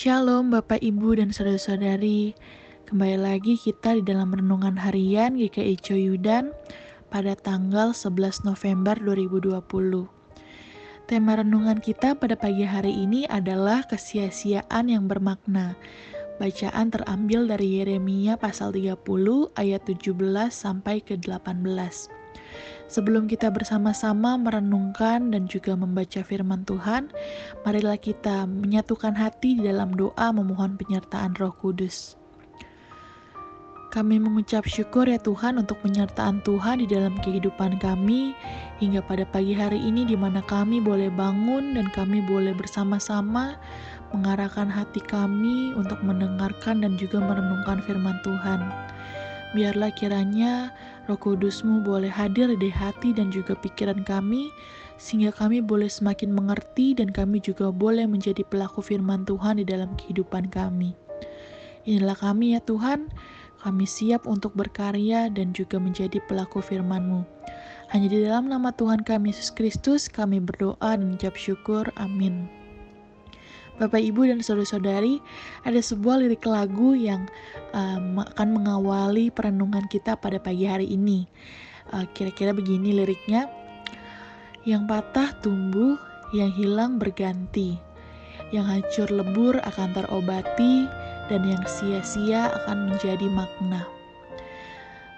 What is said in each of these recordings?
Shalom Bapak Ibu dan saudara-saudari. Kembali lagi kita di dalam renungan harian GKI Coyudan pada tanggal 11 November 2020 Tema renungan kita pada pagi hari ini adalah kesia-siaan yang bermakna. Bacaan terambil dari Yeremia pasal 30 ayat 17 sampai ke 18 Sebelum kita bersama-sama merenungkan dan juga membaca firman Tuhan, marilah kita menyatukan hati di dalam doa memohon penyertaan Roh Kudus. Kami mengucap syukur ya Tuhan untuk penyertaan Tuhan di dalam kehidupan kami hingga pada pagi hari ini di mana kami boleh bangun dan kami boleh bersama-sama mengarahkan hati kami untuk mendengarkan dan juga merenungkan firman Tuhan. Biarlah kiranya Roh Kudusmu boleh hadir di hati dan juga pikiran kami, sehingga kami boleh semakin mengerti dan kami juga boleh menjadi pelaku firman Tuhan di dalam kehidupan kami. Inilah kami ya Tuhan, kami siap untuk berkarya dan juga menjadi pelaku firman-Mu. Hanya di dalam nama Tuhan kami Yesus Kristus kami berdoa dan mengucap syukur. Amin. Bapak, Ibu, dan saudara-saudari, ada sebuah lirik lagu yang um, akan mengawali perenungan kita pada pagi hari ini. Uh, kira-kira begini liriknya: "Yang patah tumbuh, yang hilang berganti, yang hancur lebur akan terobati, dan yang sia-sia akan menjadi makna."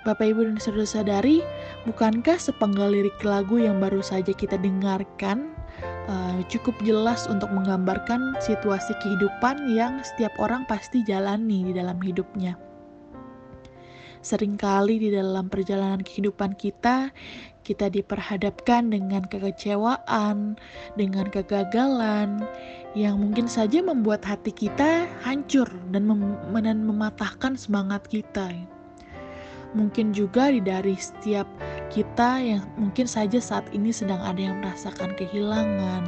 Bapak, Ibu, dan saudara-saudari, bukankah sepenggal lirik lagu yang baru saja kita dengarkan uh, cukup jelas untuk menggambarkan situasi kehidupan yang setiap orang pasti jalani di dalam hidupnya. Seringkali di dalam perjalanan kehidupan kita, kita diperhadapkan dengan kekecewaan, dengan kegagalan yang mungkin saja membuat hati kita hancur dan, mem dan mematahkan semangat kita. Mungkin juga dari setiap kita yang mungkin saja saat ini sedang ada yang merasakan kehilangan,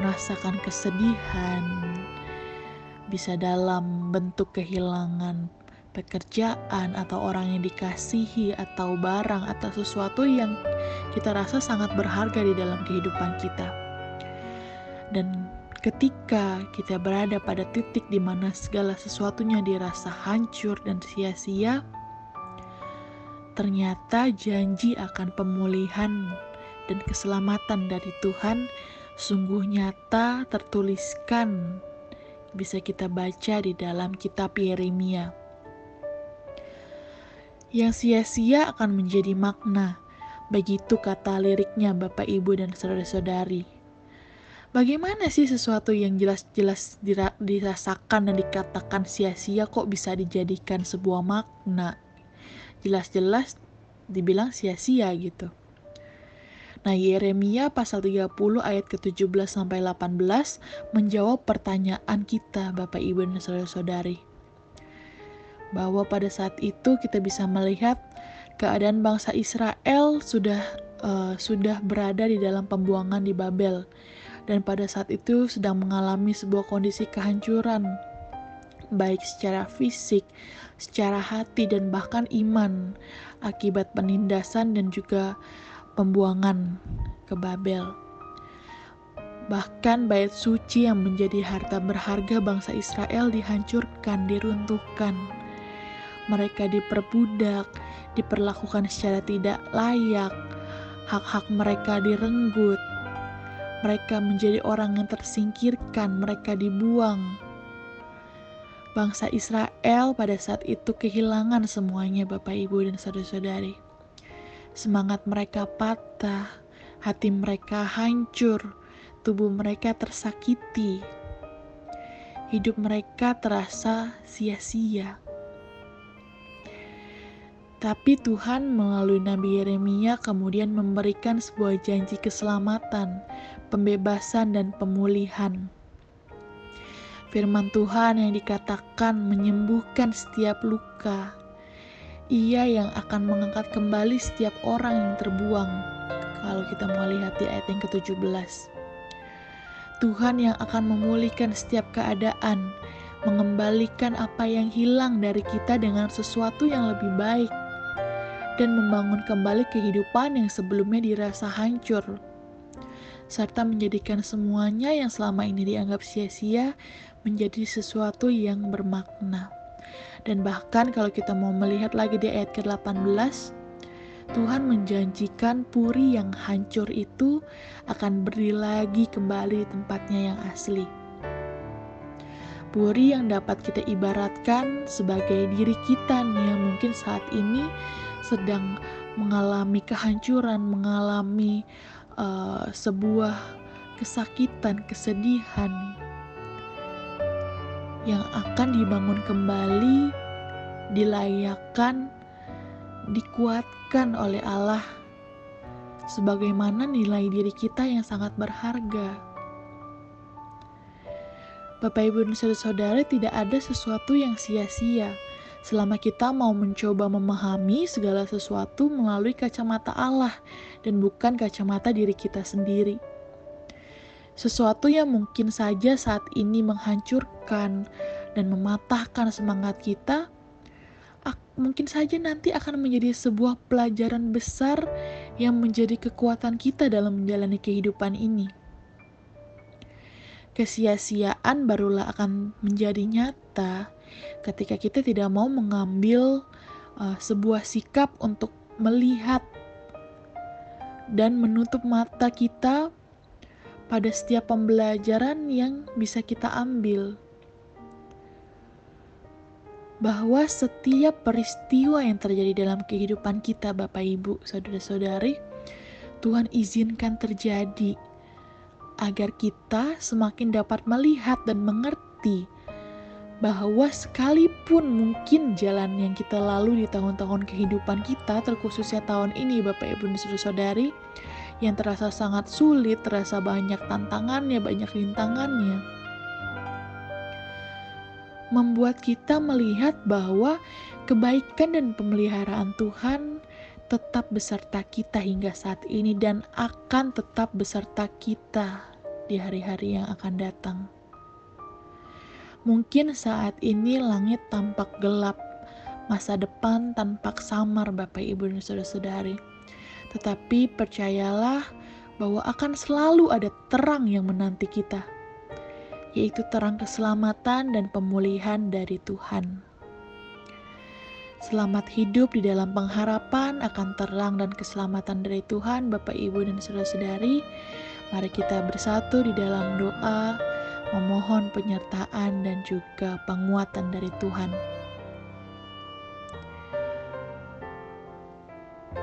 merasakan kesedihan, bisa dalam bentuk kehilangan pekerjaan atau orang yang dikasihi atau barang atau sesuatu yang kita rasa sangat berharga di dalam kehidupan kita. Dan ketika kita berada pada titik di mana segala sesuatunya dirasa hancur dan sia-sia, ternyata janji akan pemulihan dan keselamatan dari Tuhan sungguh nyata tertuliskan bisa kita baca di dalam kitab Yeremia. Yang sia-sia akan menjadi makna. Begitu kata liriknya Bapak Ibu dan saudara-saudari. Bagaimana sih sesuatu yang jelas-jelas dirasakan dan dikatakan sia-sia kok bisa dijadikan sebuah makna? Jelas-jelas dibilang sia-sia gitu. Nah, Yeremia pasal 30 ayat ke-17 sampai 18 menjawab pertanyaan kita Bapak Ibu dan saudara-saudari. Bahwa pada saat itu kita bisa melihat keadaan bangsa Israel sudah uh, sudah berada di dalam pembuangan di Babel dan pada saat itu sedang mengalami sebuah kondisi kehancuran baik secara fisik, secara hati, dan bahkan iman akibat penindasan dan juga pembuangan ke Babel. Bahkan bait suci yang menjadi harta berharga bangsa Israel dihancurkan, diruntuhkan. Mereka diperbudak, diperlakukan secara tidak layak, hak-hak mereka direnggut. Mereka menjadi orang yang tersingkirkan, mereka dibuang, bangsa Israel pada saat itu kehilangan semuanya Bapak Ibu dan saudara-saudari. Semangat mereka patah, hati mereka hancur, tubuh mereka tersakiti. Hidup mereka terasa sia-sia. Tapi Tuhan melalui Nabi Yeremia kemudian memberikan sebuah janji keselamatan, pembebasan dan pemulihan Firman Tuhan yang dikatakan menyembuhkan setiap luka. Ia yang akan mengangkat kembali setiap orang yang terbuang. Kalau kita mau lihat di ayat yang ke-17. Tuhan yang akan memulihkan setiap keadaan, mengembalikan apa yang hilang dari kita dengan sesuatu yang lebih baik, dan membangun kembali kehidupan yang sebelumnya dirasa hancur serta menjadikan semuanya yang selama ini dianggap sia-sia menjadi sesuatu yang bermakna. Dan bahkan kalau kita mau melihat lagi di ayat ke-18, Tuhan menjanjikan puri yang hancur itu akan berdiri lagi kembali tempatnya yang asli. Puri yang dapat kita ibaratkan sebagai diri kita nih yang mungkin saat ini sedang mengalami kehancuran, mengalami uh, sebuah kesakitan, kesedihan yang akan dibangun kembali, dilayakkan, dikuatkan oleh Allah sebagaimana nilai diri kita yang sangat berharga. Bapak Ibu dan Saudara-saudara tidak ada sesuatu yang sia-sia selama kita mau mencoba memahami segala sesuatu melalui kacamata Allah dan bukan kacamata diri kita sendiri. Sesuatu yang mungkin saja saat ini menghancurkan dan mematahkan semangat kita, mungkin saja nanti akan menjadi sebuah pelajaran besar yang menjadi kekuatan kita dalam menjalani kehidupan ini. Kesia-siaan barulah akan menjadi nyata ketika kita tidak mau mengambil uh, sebuah sikap untuk melihat dan menutup mata kita pada setiap pembelajaran yang bisa kita ambil. Bahwa setiap peristiwa yang terjadi dalam kehidupan kita, Bapak Ibu, saudara-saudari, Tuhan izinkan terjadi agar kita semakin dapat melihat dan mengerti bahwa sekalipun mungkin jalan yang kita lalui di tahun-tahun kehidupan kita, terkhususnya tahun ini Bapak Ibu dan Saudari, yang terasa sangat sulit, terasa banyak tantangannya, banyak rintangannya, membuat kita melihat bahwa kebaikan dan pemeliharaan Tuhan tetap beserta kita hingga saat ini dan akan tetap beserta kita di hari-hari yang akan datang. Mungkin saat ini langit tampak gelap, masa depan tampak samar Bapak Ibu dan Saudara-saudari. Tetapi percayalah bahwa akan selalu ada terang yang menanti kita, yaitu terang keselamatan dan pemulihan dari Tuhan. Selamat hidup di dalam pengharapan akan terang dan keselamatan dari Tuhan, Bapak, Ibu, dan saudara-saudari. Mari kita bersatu di dalam doa, memohon penyertaan dan juga penguatan dari Tuhan.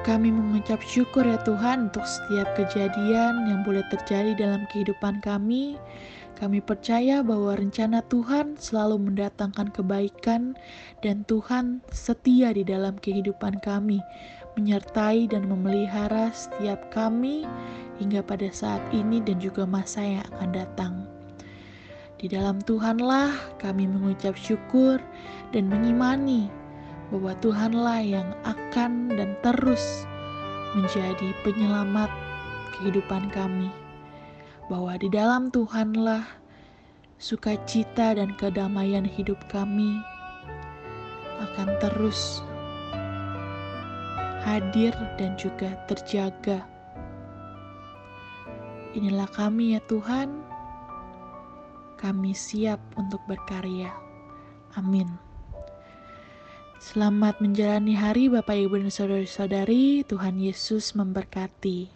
Kami mengucap syukur ya Tuhan untuk setiap kejadian yang boleh terjadi dalam kehidupan kami. Kami percaya bahwa rencana Tuhan selalu mendatangkan kebaikan dan Tuhan setia di dalam kehidupan kami, menyertai dan memelihara setiap kami hingga pada saat ini dan juga masa yang akan datang. Di dalam Tuhanlah kami mengucap syukur dan mengimani bahwa Tuhanlah yang akan dan terus menjadi penyelamat kehidupan kami. Bahwa di dalam Tuhanlah sukacita dan kedamaian hidup kami akan terus hadir dan juga terjaga Inilah kami ya Tuhan, kami siap untuk berkarya. Amin. Selamat menjalani hari Bapak Ibu dan Saudari-saudari, Tuhan Yesus memberkati.